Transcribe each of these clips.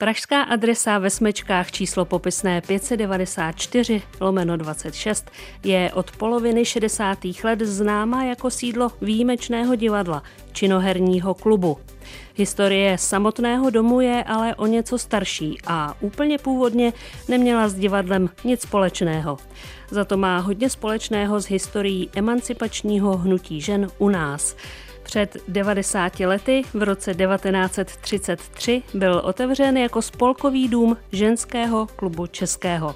Pražská adresa ve smečkách číslo popisné 594 lomeno 26 je od poloviny 60. let známa jako sídlo výjimečného divadla, činoherního klubu. Historie samotného domu je ale o něco starší a úplně původně neměla s divadlem nic společného. Za to má hodně společného s historií emancipačního hnutí žen u nás. Před 90 lety v roce 1933 byl otevřen jako spolkový dům ženského klubu českého.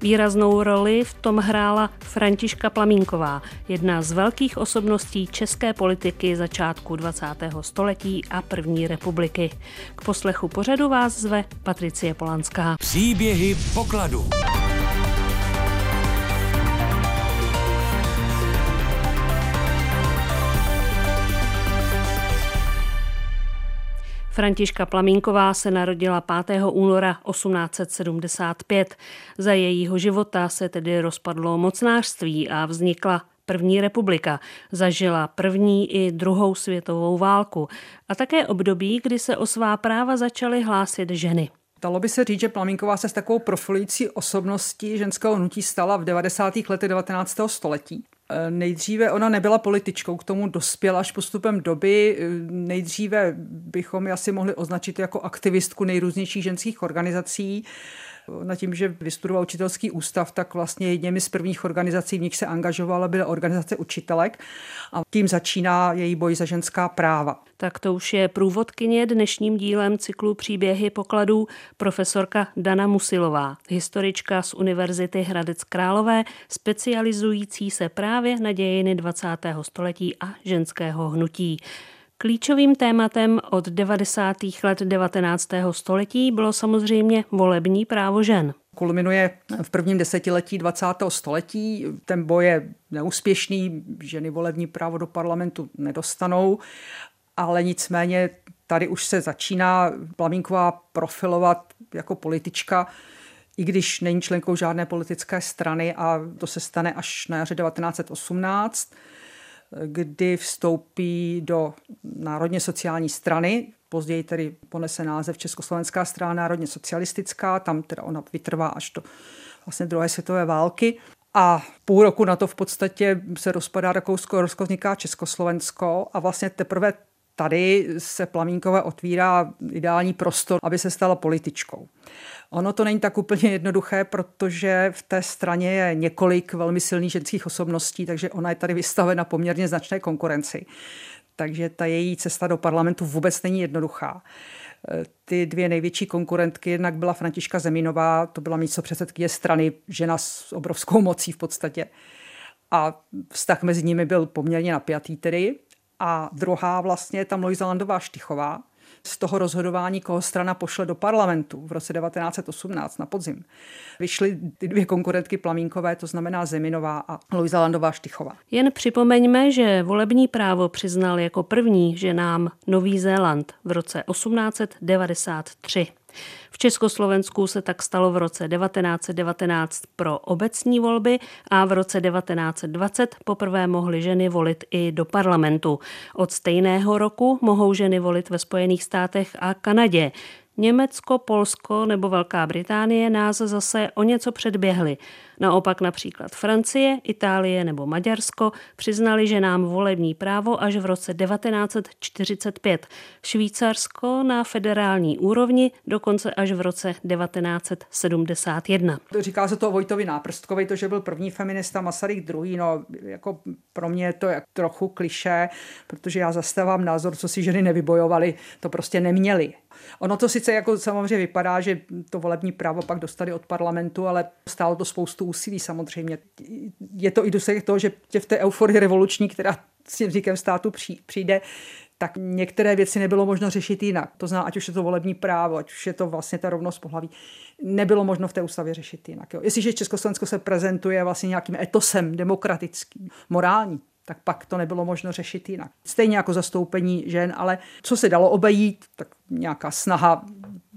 Výraznou roli v tom hrála Františka Plamínková, jedna z velkých osobností české politiky začátku 20. století a první republiky. K poslechu pořadu vás zve Patricie Polanská. Příběhy pokladu. Františka Plamínková se narodila 5. února 1875. Za jejího života se tedy rozpadlo mocnářství a vznikla První republika, zažila první i druhou světovou válku a také období, kdy se o svá práva začaly hlásit ženy. Dalo by se říct, že Plamínková se s takovou profilující osobností ženského hnutí stala v 90. letech 19. století. Eh, nejdříve ona nebyla političkou, k tomu dospěla až postupem doby. Eh, nejdříve bychom ji asi mohli označit jako aktivistku nejrůznějších ženských organizací. Na tím, že vystudoval učitelský ústav, tak vlastně jedněmi z prvních organizací, v nich se angažovala, byla organizace učitelek a tím začíná její boj za ženská práva. Tak to už je průvodkyně dnešním dílem cyklu Příběhy pokladů profesorka Dana Musilová, historička z Univerzity Hradec Králové, specializující se právě na dějiny 20. století a ženského hnutí. Klíčovým tématem od 90. let 19. století bylo samozřejmě volební právo žen. Kulminuje v prvním desetiletí 20. století. Ten boj je neúspěšný, ženy volební právo do parlamentu nedostanou, ale nicméně tady už se začíná Plamínková profilovat jako politička, i když není členkou žádné politické strany a to se stane až na jaře 1918 kdy vstoupí do Národně sociální strany, později tedy ponese název Československá strana národně socialistická, tam teda ona vytrvá až do vlastně druhé světové války. A půl roku na to v podstatě se rozpadá Rakousko, Rusko Československo. A vlastně teprve tady se Plamínkové otvírá ideální prostor, aby se stala političkou. Ono to není tak úplně jednoduché, protože v té straně je několik velmi silných ženských osobností, takže ona je tady vystavena poměrně značné konkurenci. Takže ta její cesta do parlamentu vůbec není jednoduchá. Ty dvě největší konkurentky, jednak byla Františka Zeminová, to byla místo předsedkyně strany, žena s obrovskou mocí v podstatě. A vztah mezi nimi byl poměrně napjatý tedy. A druhá vlastně je tam Lojza Landová Štichová, z toho rozhodování, koho strana pošle do parlamentu v roce 1918 na podzim. Vyšly ty dvě konkurentky Plamínkové, to znamená Zeminová a Luisa Landová Štichová. Jen připomeňme, že volební právo přiznal jako první ženám Nový Zéland v roce 1893. V Československu se tak stalo v roce 1919 pro obecní volby a v roce 1920 poprvé mohly ženy volit i do parlamentu. Od stejného roku mohou ženy volit ve Spojených státech a Kanadě. Německo, Polsko nebo Velká Británie nás zase o něco předběhly. Naopak například Francie, Itálie nebo Maďarsko přiznali, že nám volební právo až v roce 1945. Švýcarsko na federální úrovni dokonce až v roce 1971. Říká se to Vojtovi Náprstkovi, to, že byl první feminista, Masaryk druhý, no jako pro mě je to jak trochu kliše, protože já zastávám názor, co si ženy nevybojovali, to prostě neměli. Ono to sice jako samozřejmě vypadá, že to volební právo pak dostali od parlamentu, ale stálo to spoustu úsilí samozřejmě. Je to i důsledek toho, že tě v té euforii revoluční, která s tím říkem státu přijde, tak některé věci nebylo možno řešit jinak. To znamená, ať už je to volební právo, ať už je to vlastně ta rovnost pohlaví, nebylo možno v té ústavě řešit jinak. Jo. Jestliže Československo se prezentuje vlastně nějakým etosem demokratickým, morální, tak pak to nebylo možno řešit jinak. Stejně jako zastoupení žen, ale co se dalo obejít, tak nějaká snaha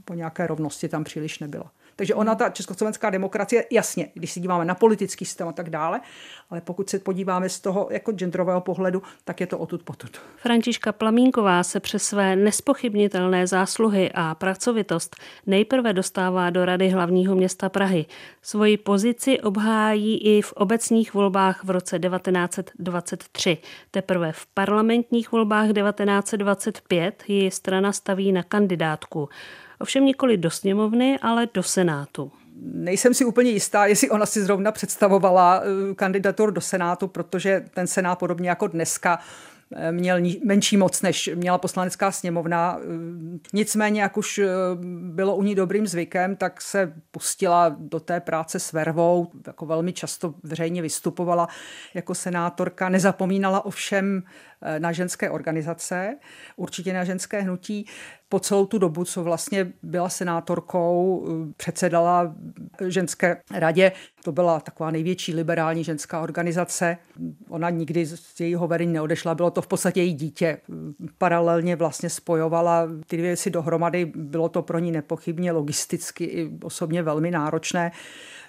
po nějaké rovnosti tam příliš nebyla. Takže ona, ta československá demokracie, jasně, když se díváme na politický systém a tak dále, ale pokud se podíváme z toho jako genderového pohledu, tak je to odtud potud. Františka Plamínková se přes své nespochybnitelné zásluhy a pracovitost nejprve dostává do Rady hlavního města Prahy. Svoji pozici obhájí i v obecních volbách v roce 1923. Teprve v parlamentních volbách 1925 ji strana staví na kandidátku. Ovšem nikoli do sněmovny, ale do Senátu. Nejsem si úplně jistá, jestli ona si zrovna představovala eh, kandidatur do Senátu, protože ten Senát podobně jako dneska měl menší moc, než měla poslanecká sněmovna. Nicméně, jak už eh, bylo u ní dobrým zvykem, tak se pustila do té práce s vervou, jako velmi často veřejně vystupovala jako senátorka, nezapomínala ovšem Eh, na ženské organizace, určitě na ženské hnutí. Po celou tu dobu, co vlastně byla senátorkou, eh, předsedala ženské radě, to byla taková největší liberální ženská organizace. Ona nikdy z jejího vedení neodešla, bylo to v podstatě její dítě. Paralelně vlastně spojovala ty dvě věci dohromady, bylo to pro ní nepochybně logisticky i osobně velmi náročné.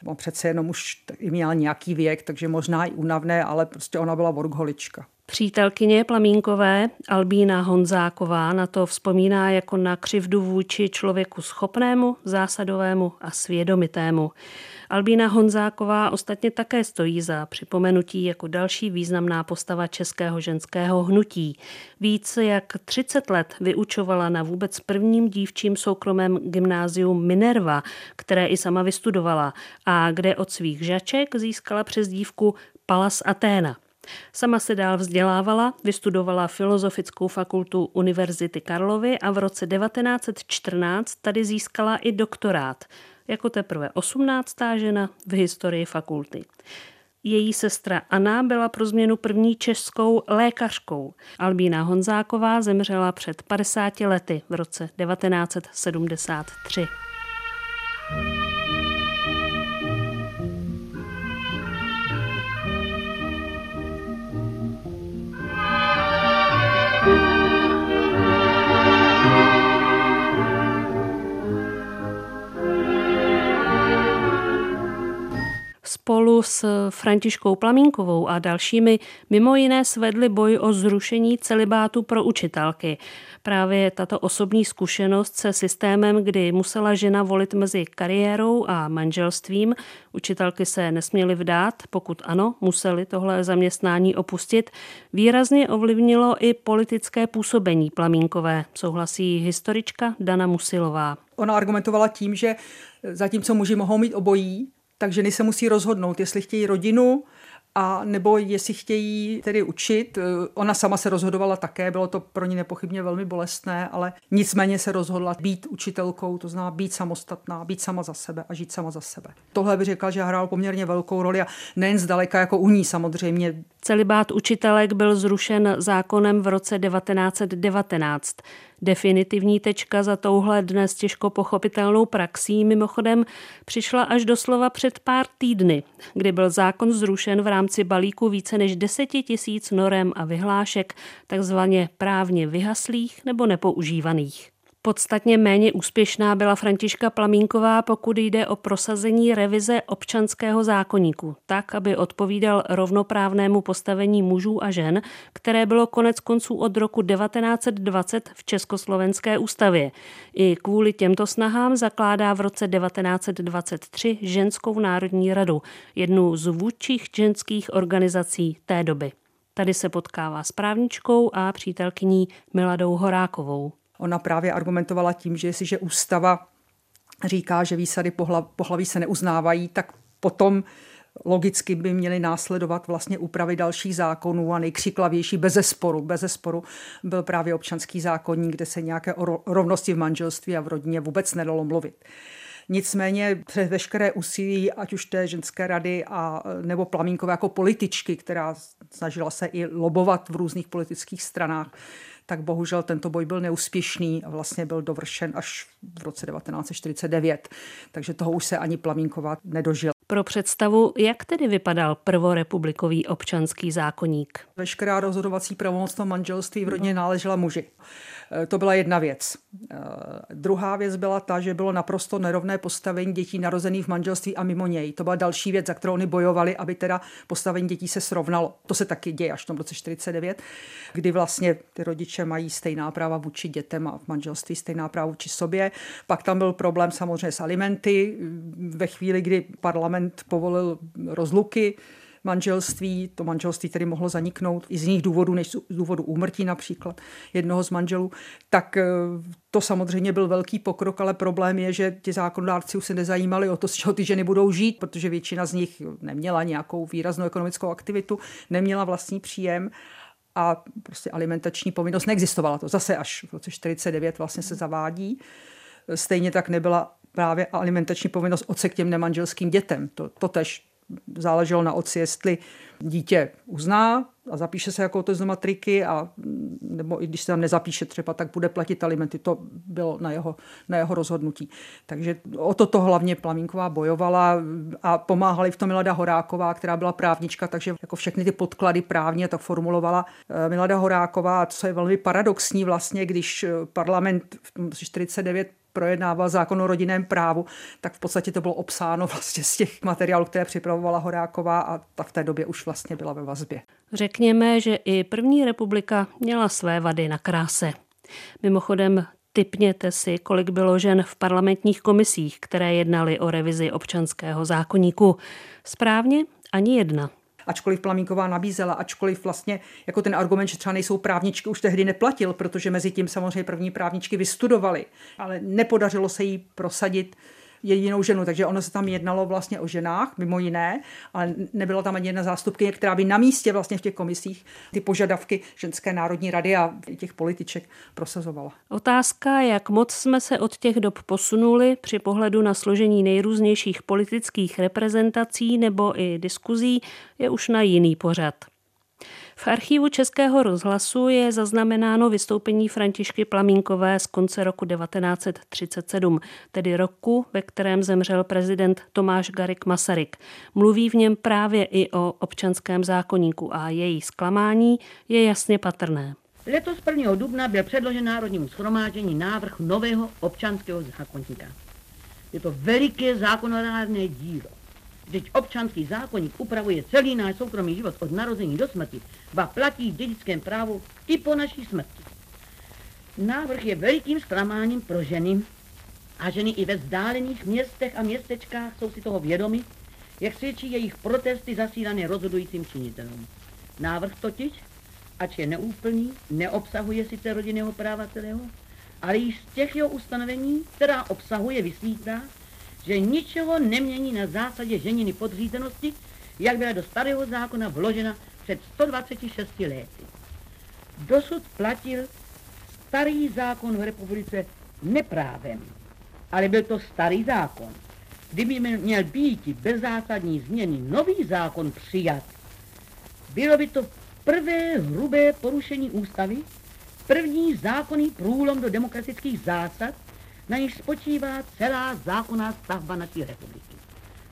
On přece jenom už měla nějaký věk, takže možná i únavné, ale prostě ona byla workholička. Přítelkyně Plamínkové Albína Honzáková na to vzpomíná jako na křivdu vůči člověku schopnému, zásadovému a svědomitému. Albína Honzáková ostatně také stojí za připomenutí jako další významná postava českého ženského hnutí. Více jak 30 let vyučovala na vůbec prvním dívčím soukromém gymnáziu Minerva, které i sama vystudovala a kde od svých žaček získala přes dívku Palas Aténa. Sama se dál vzdělávala, vystudovala Filozofickou fakultu Univerzity Karlovy a v roce 1914 tady získala i doktorát, jako teprve 18. žena v historii fakulty. Její sestra Anna byla pro změnu první českou lékařkou. Albína Honzáková zemřela před 50 lety v roce 1973. spolu s Františkou Plamínkovou a dalšími mimo jiné svedli boj o zrušení celibátu pro učitelky. Právě tato osobní zkušenost se systémem, kdy musela žena volit mezi kariérou a manželstvím, učitelky se nesměly vdát, pokud ano, museli tohle zaměstnání opustit, výrazně ovlivnilo i politické působení Plamínkové, souhlasí historička Dana Musilová. Ona argumentovala tím, že zatímco muži mohou mít obojí, tak ženy se musí rozhodnout, jestli chtějí rodinu, a nebo jestli chtějí tedy učit. Ona sama se rozhodovala také, bylo to pro ní nepochybně velmi bolestné, ale nicméně se rozhodla být učitelkou, to znamená být samostatná, být sama za sebe a žít sama za sebe. Tohle by řekla, že hrál poměrně velkou roli a nejen zdaleka jako u ní samozřejmě. Celibát učitelek byl zrušen zákonem v roce 1919. Definitivní tečka za touhle dnes těžko pochopitelnou praxí mimochodem přišla až doslova před pár týdny, kdy byl zákon zrušen v rámci balíku více než deseti tisíc norem a vyhlášek, takzvaně právně vyhaslých nebo nepoužívaných. Podstatně méně úspěšná byla Františka Plamínková, pokud jde o prosazení revize občanského zákoníku, tak, aby odpovídal rovnoprávnému postavení mužů a žen, které bylo konec konců od roku 1920 v Československé ústavě. I kvůli těmto snahám zakládá v roce 1923 Ženskou národní radu, jednu z vůdčích ženských organizací té doby. Tady se potkává s právničkou a přítelkyní Miladou Horákovou. Ona právě argumentovala tím, že jestliže ústava říká, že výsady pohlaví se neuznávají, tak potom logicky by měly následovat vlastně úpravy dalších zákonů a nejkřiklavější bez sporu, bez sporu byl právě občanský zákonník, kde se nějaké o rovnosti v manželství a v rodině vůbec nedalo mluvit. Nicméně přes veškeré úsilí, ať už té ženské rady a nebo Plamínkové jako političky, která snažila se i lobovat v různých politických stranách, tak bohužel tento boj byl neúspěšný a vlastně byl dovršen až v roce 1949. Takže toho už se ani Plamínková nedožil. Pro představu, jak tedy vypadal prvorepublikový občanský zákoník? Veškerá rozhodovací pravomoc manželství v rodině náležela muži. Eh, to byla jedna věc. Eh, druhá věc byla ta, že bylo naprosto nerovné postavení dětí narozených v manželství a mimo něj. To byla další věc, za kterou oni bojovali, aby teda postavení dětí se srovnalo. To se taky děje až v tom roce 49, kdy vlastně ty rodiče mají stejná práva vůči dětem a v manželství stejná práva vůči sobě. Pak tam byl problém samozřejmě s alimenty. Ve chvíli, kdy parlament povolil rozluky, manželství. To manželství tedy mohlo zaniknout i z jiných důvodů, než z důvodu úmrtí například jednoho z manželů. Tak eh, to samozřejmě byl velký pokrok, ale problém je, že ti zákonodárci už se nezajímali o to, z čeho ty ženy budou žít, protože většina z nich neměla nějakou výraznou ekonomickou aktivitu, neměla vlastní příjem a prostě alimentační povinnost neexistovala. To zase až v roce 49 vlastně se zavádí. Stejně tak nebyla právě alimentační povinnost otce k těm nemanželským dětem. To, to tež záleželo na otci, jestli dítě uzná a zapíše se jako to z matriky a nebo i když se tam nezapíše třeba, tak bude platit alimenty. To bylo na jeho, na jeho rozhodnutí. Takže o toto hlavně Plamínková bojovala a pomáhali v tom Milada Horáková, která byla právnička, takže jako všechny ty podklady právně tak formulovala eh, Milada Horáková, co je velmi paradoxní vlastně, když parlament v 49 projednával zákon o rodinném právu, tak v podstatě to bylo obsáno vlastně z těch materiálů, které připravovala Horáková a ta v té době už vlastně byla ve vazbě. Řekněme, že i první republika měla své vady na kráse. Mimochodem, typněte si, kolik bylo žen v parlamentních komisích, které jednaly o revizi občanského zákoníku. Správně ani jedna ačkoliv Plamínková nabízela, ačkoliv vlastně jako ten argument, že třeba nejsou právničky, už tehdy neplatil, protože mezi tím samozřejmě první právničky vystudovali, ale nepodařilo se jí prosadit jedinou ženu, takže ono se tam jednalo vlastně o ženách, mimo jiné, ale nebyla tam ani jedna zástupkyně, která by na místě vlastně v těch komisích ty požadavky ženské národní rady a těch političek prosazovala. Otázka, jak moc jsme se od těch dob posunuli při pohledu na složení nejrůznějších politických reprezentací nebo i diskuzí, je už na jiný pořad. V archivu Českého rozhlasu je zaznamenáno vystoupení Františky Plamínkové z konce roku 1937, tedy roku, ve kterém zemřel prezident Tomáš Garik Masaryk. Mluví v něm právě i o občanském zákoníku a její zklamání je jasně patrné. Letos 1. dubna byl předložen Národnímu schromáždění návrh nového občanského zákonníka. Je to veliké zákonodárné dílo Vždyť občanský zákonník upravuje celý náš soukromý život od narození do smrti, ba platí v dědickém právu i po naší smrti. Návrh je velikým zklamáním pro ženy a ženy i ve vzdálených městech a městečkách jsou si toho vědomi, jak svědčí jejich protesty zasílané rozhodujícím činitelům. Návrh totiž, ač je neúplný, neobsahuje sice rodinného práva celého, ale již z těch jeho ustanovení, která obsahuje, vysvítá, že ničeho nemění na zásadě ženiny podřízenosti, jak byla do starého zákona vložena před 126 lety. Dosud platil starý zákon v republice neprávem, ale byl to starý zákon. Kdyby měl být bez zásadní změny nový zákon přijat, bylo by to prvé hrubé porušení ústavy, první zákonný průlom do demokratických zásad, na níž spočívá celá zákonná stavba naší republiky.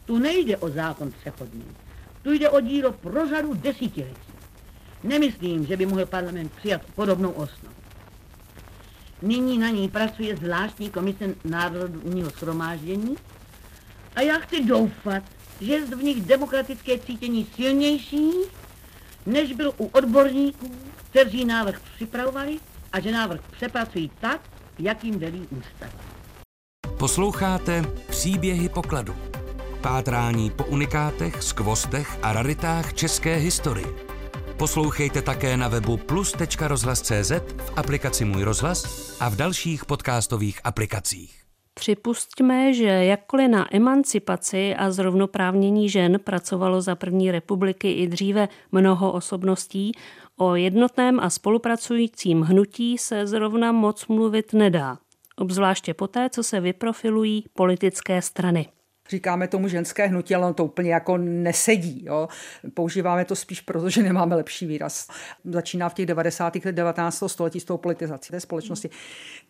Tu nejde o zákon přechodný, tu jde o dílo pro řadu desetiletí. Nemyslím, že by mohl parlament přijat podobnou osnovu. Nyní na ní pracuje zvláštní komise Národního shromáždění a já chci doufat, že je v nich demokratické cítění silnější, než byl u odborníků, kteří návrh připravovali a že návrh přepracují tak, jakým velí ústava. Posloucháte příběhy pokladu. Pátrání po unikátech, skvostech a raritách české historie. Poslouchejte také na webu plus.rozhlas.cz, v aplikaci Můj rozhlas a v dalších podcastových aplikacích. Připustíme, že jakkoliv na emancipaci a zrovnoprávnění žen pracovalo za první republiky i dříve mnoho osobností, o jednotném a spolupracujícím hnutí se zrovna moc mluvit nedá obzvláště poté, co se vyprofilují politické strany. Říkáme tomu ženské hnutí, ale on to úplně jako nesedí. Jo. Používáme to spíš proto, že nemáme lepší výraz. Začíná v těch 90. let 19. století s tou politizací té společnosti.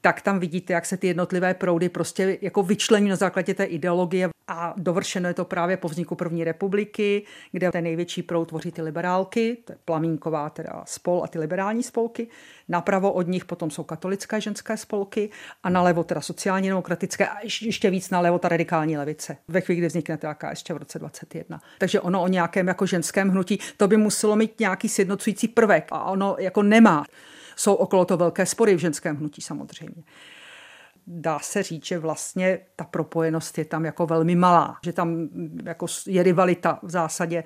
Tak tam vidíte, jak se ty jednotlivé proudy prostě jako vyčlení na základě té ideologie a dovršeno je to právě po vzniku první republiky, kde ten největší proud tvoří ty liberálky, to je Plamínková teda spol a ty liberální spolky. Napravo od nich potom jsou katolické ženské spolky a nalevo teda sociálně demokratické a ještě víc nalevo ta radikální levice. Ve chvíli, kdy vznikne ta ještě v roce 21. Takže ono o nějakém jako ženském hnutí, to by muselo mít nějaký sjednocující prvek a ono jako nemá. Jsou okolo to velké spory v ženském hnutí samozřejmě dá se říct, že vlastně ta propojenost je tam jako velmi malá, že tam jako je rivalita v zásadě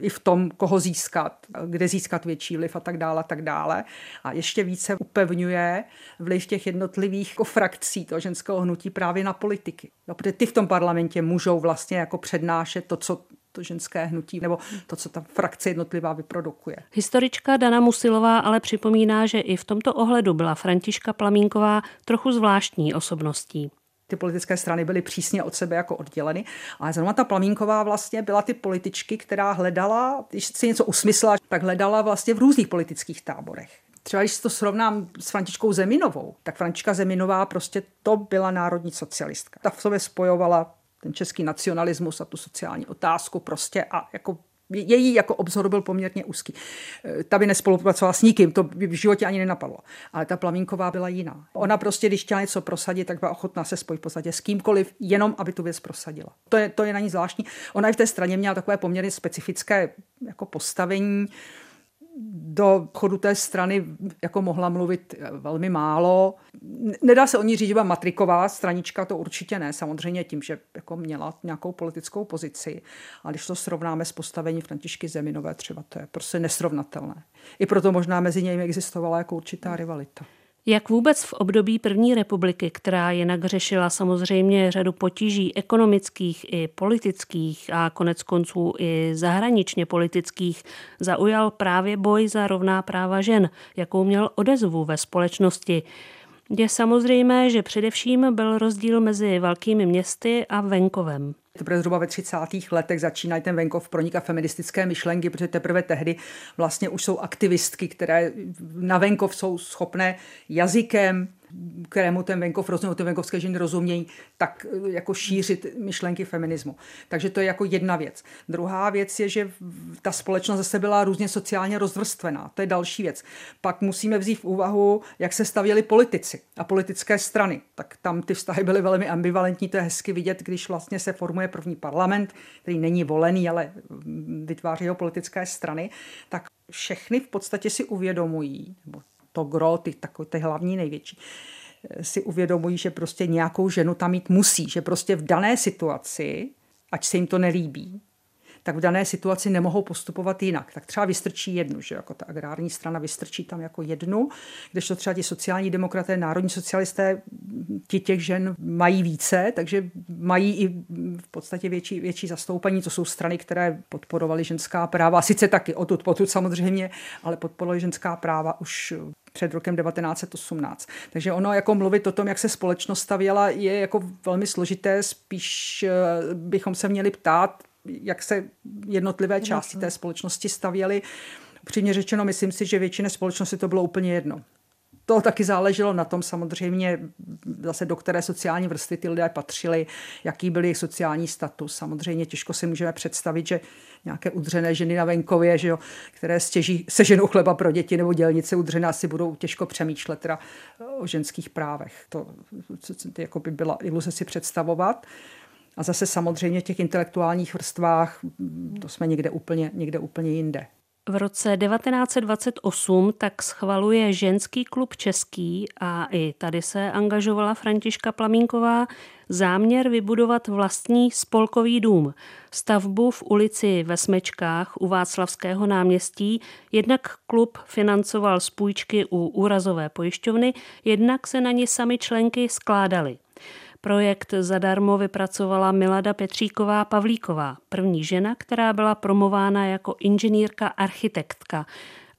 i v tom, koho získat, kde získat větší vliv a tak dále, a tak dále. A ještě více upevňuje vliv těch jednotlivých jako frakcí toho ženského hnutí právě na politiky. No, protože ty v tom parlamentě můžou vlastně jako přednášet to, co to ženské hnutí nebo to, co ta frakce jednotlivá vyprodukuje. Historička Dana Musilová ale připomíná, že i v tomto ohledu byla Františka Plamínková trochu zvláštní osobností ty politické strany byly přísně od sebe jako odděleny. Ale zrovna ta Plamínková vlastně byla ty političky, která hledala, když si něco usmyslela, tak hledala vlastně v různých politických táborech. Třeba když to srovnám s Františkou Zeminovou, tak Františka Zeminová prostě to byla národní socialistka. Ta v sobě spojovala ten český nacionalismus a tu sociální otázku prostě a jako její jako obzor byl poměrně úzký. Eh, ta by nespolupracovala s nikým, to by v životě ani nenapadlo. Ale ta Plamínková byla jiná. Ona prostě, když chtěla něco prosadit, tak byla ochotná se spojit v podstatě s kýmkoliv, jenom aby tu věc prosadila. To je, to je na ní zvláštní. Ona i v té straně měla takové poměrně specifické jako postavení do chodu té strany jako mohla mluvit eh, velmi málo. Nedá se o ní říct, že byla matriková stranička, to určitě ne, samozřejmě tím, že jako měla nějakou politickou pozici. A když to srovnáme s postavením Františky Zeminové třeba, to je prostě nesrovnatelné. I proto možná mezi nimi existovala jako určitá rivalita. Jak vůbec v období první republiky, která jinak řešila samozřejmě řadu potíží ekonomických i politických a konec konců i zahraničně politických, zaujal právě boj za rovná práva žen, jakou měl odezvu ve společnosti. Je samozřejmé, že především byl rozdíl mezi velkými městy a venkovem. Teprve zhruba ve 30. letech začínají ten venkov pronikat feministické myšlenky, protože teprve tehdy vlastně už jsou aktivistky, které na venkov jsou schopné jazykem, kterému ten venkov rozumí, ty venkovské ženy rozumějí, tak eh, jako šířit myšlenky feminismu. Takže to je jako jedna věc. Druhá věc je, že ta společnost zase byla různě sociálně rozvrstvená. To je další věc. Pak musíme vzít v úvahu, jak se stavěli politici a politické strany. Tak tam ty vztahy byly velmi ambivalentní, to je hezky vidět, když vlastně se formuje první parlament, který není volený, ale vytváří ho politické strany, tak všechny v podstatě si uvědomují, nebo to gro, ty, takové ty hlavní největší, si uvědomují, že prostě nějakou ženu tam mít musí, že prostě v dané situaci, ať se jim to nelíbí, tak v dané situaci nemohou postupovat jinak. Tak třeba vystrčí jednu, že jako ta agrární strana vystrčí tam jako jednu, kdežto třeba ti sociální demokraté, národní socialisté, ti těch žen mají více, takže mají i v podstatě větší, větší zastoupení. To jsou strany, které podporovaly ženská práva, sice taky odtud, potud samozřejmě, ale podporovaly ženská práva už před rokem 1918. Takže ono jako mluvit o tom, jak se společnost stavěla, je jako velmi složité, spíš eh, bychom se měli ptát, jak se jednotlivé části té společnosti stavěly. Upřímně řečeno, myslím si, že většině společnosti to bylo úplně jedno. To taky záleželo na tom samozřejmě, zase do které sociální vrstvy ty lidé patřili, jaký byl jejich sociální status. Samozřejmě těžko si můžeme představit, že nějaké udřené ženy na venkově, že jo, které stěží seženou chleba pro děti nebo dělnice udřené, asi budou těžko přemýšlet teda o ženských právech. To jako by byla iluze si představovat. A zase samozřejmě v těch intelektuálních vrstvách to jsme někde úplně, někde úplně jinde. V roce 1928 tak schvaluje ženský klub český a i tady se angažovala Františka Plamínková záměr vybudovat vlastní spolkový dům. Stavbu v ulici ve Smečkách u Václavského náměstí jednak klub financoval z půjčky u úrazové pojišťovny, jednak se na ně sami členky skládaly. Projekt zadarmo vypracovala Milada Petříková Pavlíková, první žena, která byla promována jako inženýrka architektka.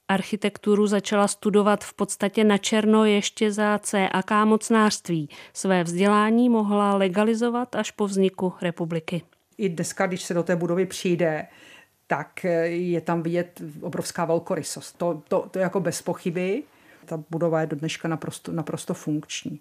Architekturu začala studovat v podstatě na černo ještě za CAK mocnářství. Své vzdělání mohla legalizovat až po vzniku republiky. I dneska, když se do té budovy přijde, tak je tam vidět obrovská velkorysost. To, to, to jako bez pochyby. Ta budova je do dneška naprosto, naprosto funkční.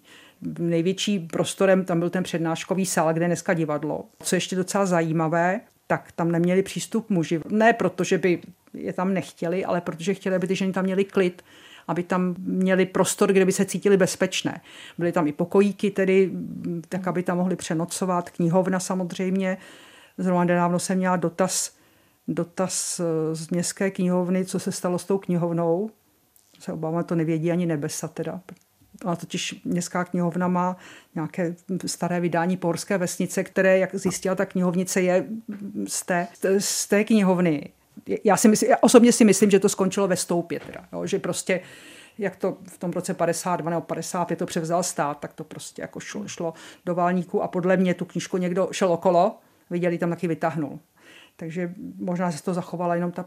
Největší prostorem tam byl ten přednáškový sál, kde je dneska divadlo. Co ještě docela zajímavé, tak tam neměli přístup muži. Ne proto, že by je tam nechtěli, ale protože chtěli, aby ty ženy tam měly klid, aby tam měli prostor, kde by se cítili bezpečné. Byly tam i pokojíky, tedy, tak aby tam mohli přenocovat, knihovna samozřejmě. Zrovna nedávno jsem měla dotaz, dotaz eh, z městské knihovny, co se stalo s tou knihovnou. Se obávám, to nevědí ani nebesa teda. Ona totiž městská knihovna má nějaké staré vydání Porské vesnice, které, jak zjistila ta knihovnice, je z té, z té knihovny já, si myslím, já osobně si myslím, že to skončilo ve stoupě, teda, jo, že prostě jak to v tom roce 52 nebo 55 to převzal stát, tak to prostě jako šlo, šlo do válníku a podle mě tu knížku někdo šel okolo, viděli tam taky vytáhnul. Takže možná se to zachovala jenom ta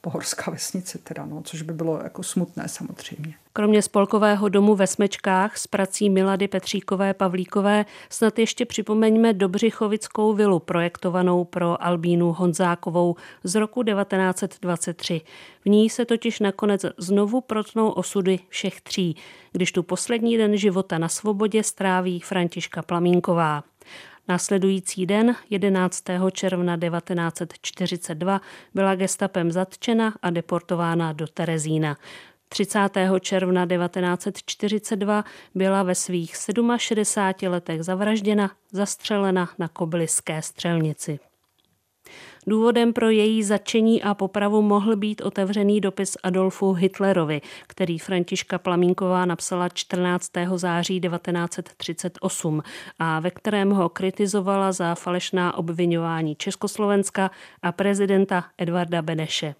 pohorská vesnice, teda, no, což by bylo jako smutné samozřejmě. Kromě spolkového domu ve Smečkách s prací Milady Petříkové Pavlíkové snad ještě připomeňme Dobřichovickou vilu projektovanou pro Albínu Honzákovou z roku 1923. V ní se totiž nakonec znovu protnou osudy všech tří, když tu poslední den života na svobodě stráví Františka Plamínková. Následující den, 11. června 1942, byla gestapem zatčena a deportována do Terezína. 30. června 1942 byla ve svých 67 letech zavražděna, zastřelena na kobyliské střelnici. Důvodem pro její začení a popravu mohl být otevřený dopis Adolfu Hitlerovi, který Františka Plamínková napsala 14. září 1938 a ve kterém ho kritizovala za falešná obvinování Československa a prezidenta Edvarda Beneše.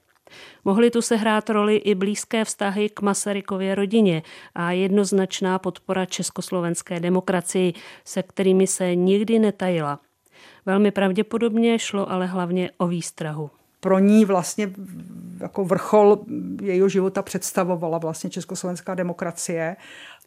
Mohly tu sehrát roli i blízké vztahy k Masarykově rodině a jednoznačná podpora československé demokracii, se kterými se nikdy netajila. Velmi pravděpodobně šlo ale hlavně o výstrahu. Pro ní vlastně jako vrchol jejího života představovala vlastně československá demokracie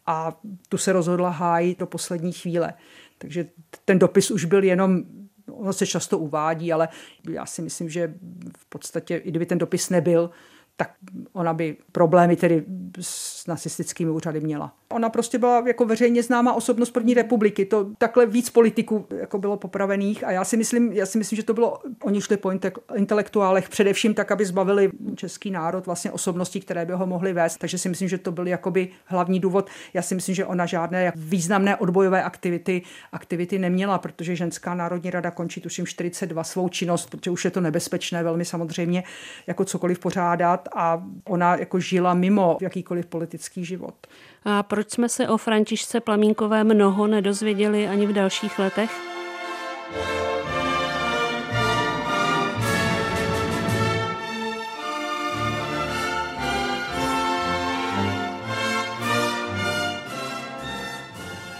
a tu se rozhodla hájit do poslední chvíle. Takže ten dopis už byl jenom ono se často uvádí, ale já si myslím, že v podstatě, i kdyby ten dopis nebyl, tak ona by problémy tedy s nacistickými úřady měla. Ona prostě byla jako veřejně známá osobnost první republiky. To takhle víc politiků jako bylo popravených a já si myslím, já si myslím, že to bylo, oni šli po intelektuálech především tak, aby zbavili český národ vlastně osobností, které by ho mohly vést. Takže si myslím, že to byl jakoby hlavní důvod. Já si myslím, že ona žádné významné odbojové aktivity, aktivity neměla, protože ženská národní rada končí tuším 42 svou činnost, protože už je to nebezpečné velmi samozřejmě jako cokoliv pořádat a ona jako žila mimo jakýkoliv politický život. A proč jsme se o Františce Plamínkové mnoho nedozvěděli ani v dalších letech?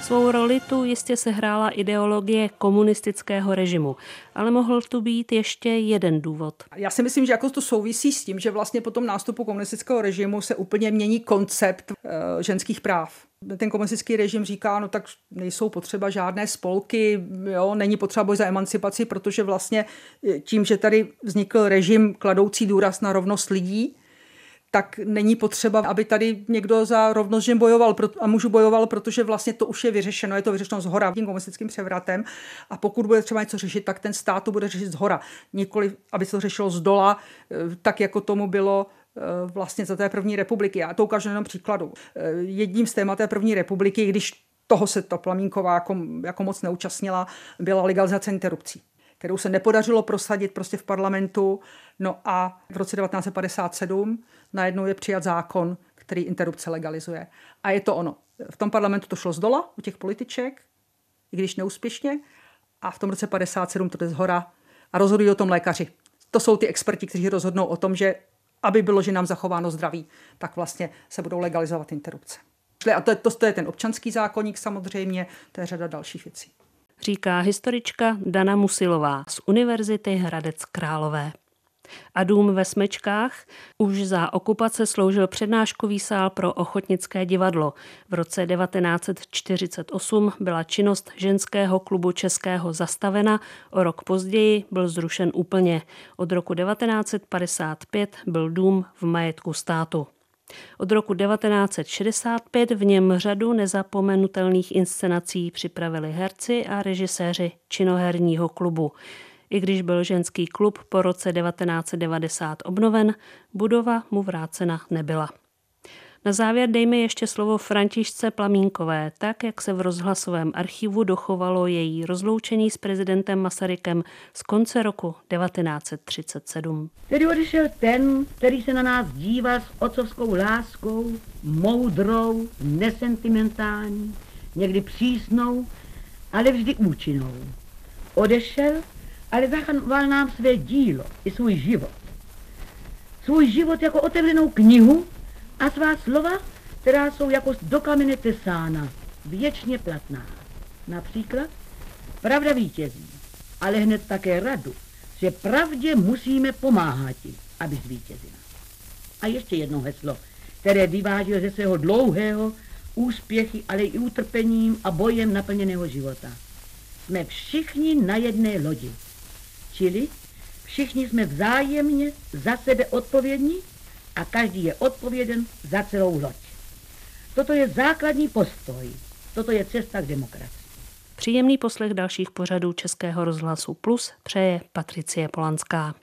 Svou roli tu jistě sehrála ideologie komunistického režimu, ale mohl tu být ještě jeden důvod. Já si myslím, že jako to souvisí s tím, že vlastně po tom nástupu komunistického režimu se úplně mění koncept uh, ženských práv ten komunistický režim říká, no tak nejsou potřeba žádné spolky, jo, není potřeba boj za emancipaci, protože vlastně tím, že tady vznikl režim kladoucí důraz na rovnost lidí, tak není potřeba, aby tady někdo za rovnost žen bojoval a mužů bojoval, protože vlastně to už je vyřešeno, je to vyřešeno z hora tím komunistickým převratem a pokud bude třeba něco řešit, tak ten stát to bude řešit z hora, nikoli aby se to řešilo z dola, eh, tak jako tomu bylo eh, vlastně za té první republiky. Já to ukážu jenom příkladu. Eh, jedním z témat té první republiky, když toho se to Plamínková jako, jako moc neúčastnila, byla legalizace interrupcí kterou se nepodařilo prosadit prostě v parlamentu. No a v roce 1957 najednou je přijat zákon, který interrupce legalizuje. A je to ono. V tom parlamentu to šlo z dola u těch političek, i když neúspěšně, a v tom roce 57 to jde z hora a rozhodují o tom lékaři. To jsou ty experti, kteří rozhodnou o tom, že aby bylo že nám zachováno zdraví, tak vlastně se budou legalizovat interrupce. A to, to, to je ten občanský zákonník samozřejmě, to je řada dalších věcí. Říká historička Dana Musilová z Univerzity Hradec Králové. A dům ve Smečkách už za okupace sloužil přednáškový sál pro ochotnické divadlo. V roce 1948 byla činnost ženského klubu českého zastavena, o rok později byl zrušen úplně. Od roku 1955 byl dům v majetku státu. Od roku 1965 v něm řadu nezapomenutelných inscenací připravili herci a režiséři činoherního klubu. I když byl ženský klub po roce 1990 obnoven, budova mu vrácena nebyla. Na závěr dejme ještě slovo Františce Plamínkové, tak jak se v rozhlasovém archivu dochovalo její rozloučení s prezidentem Masarykem z konce roku 1937. Tedy odešel ten, který se na nás díval s otcovskou láskou, moudrou, nesentimentální, někdy přísnou, ale vždy účinnou. Odešel, ale zachoval nám své dílo i svůj život. Svůj život jako otevřenou knihu, a svá slova, která jsou jako do kamene tesána, věčně platná. Například, pravda vítězí, ale hned také radu, že pravdě musíme pomáhat, aby zvítězila. A ještě jedno heslo, které vyvážil ze svého dlouhého úspěchy, ale i utrpením a bojem naplněného života. Jsme všichni na jedné lodi, čili všichni jsme vzájemně za sebe odpovědní a každý je odpověden za celou loď. Toto je základní postoj. Toto je cesta k demokracii. Příjemný poslech dalších pořadů Českého rozhlasu Plus přeje Patricie Polanská.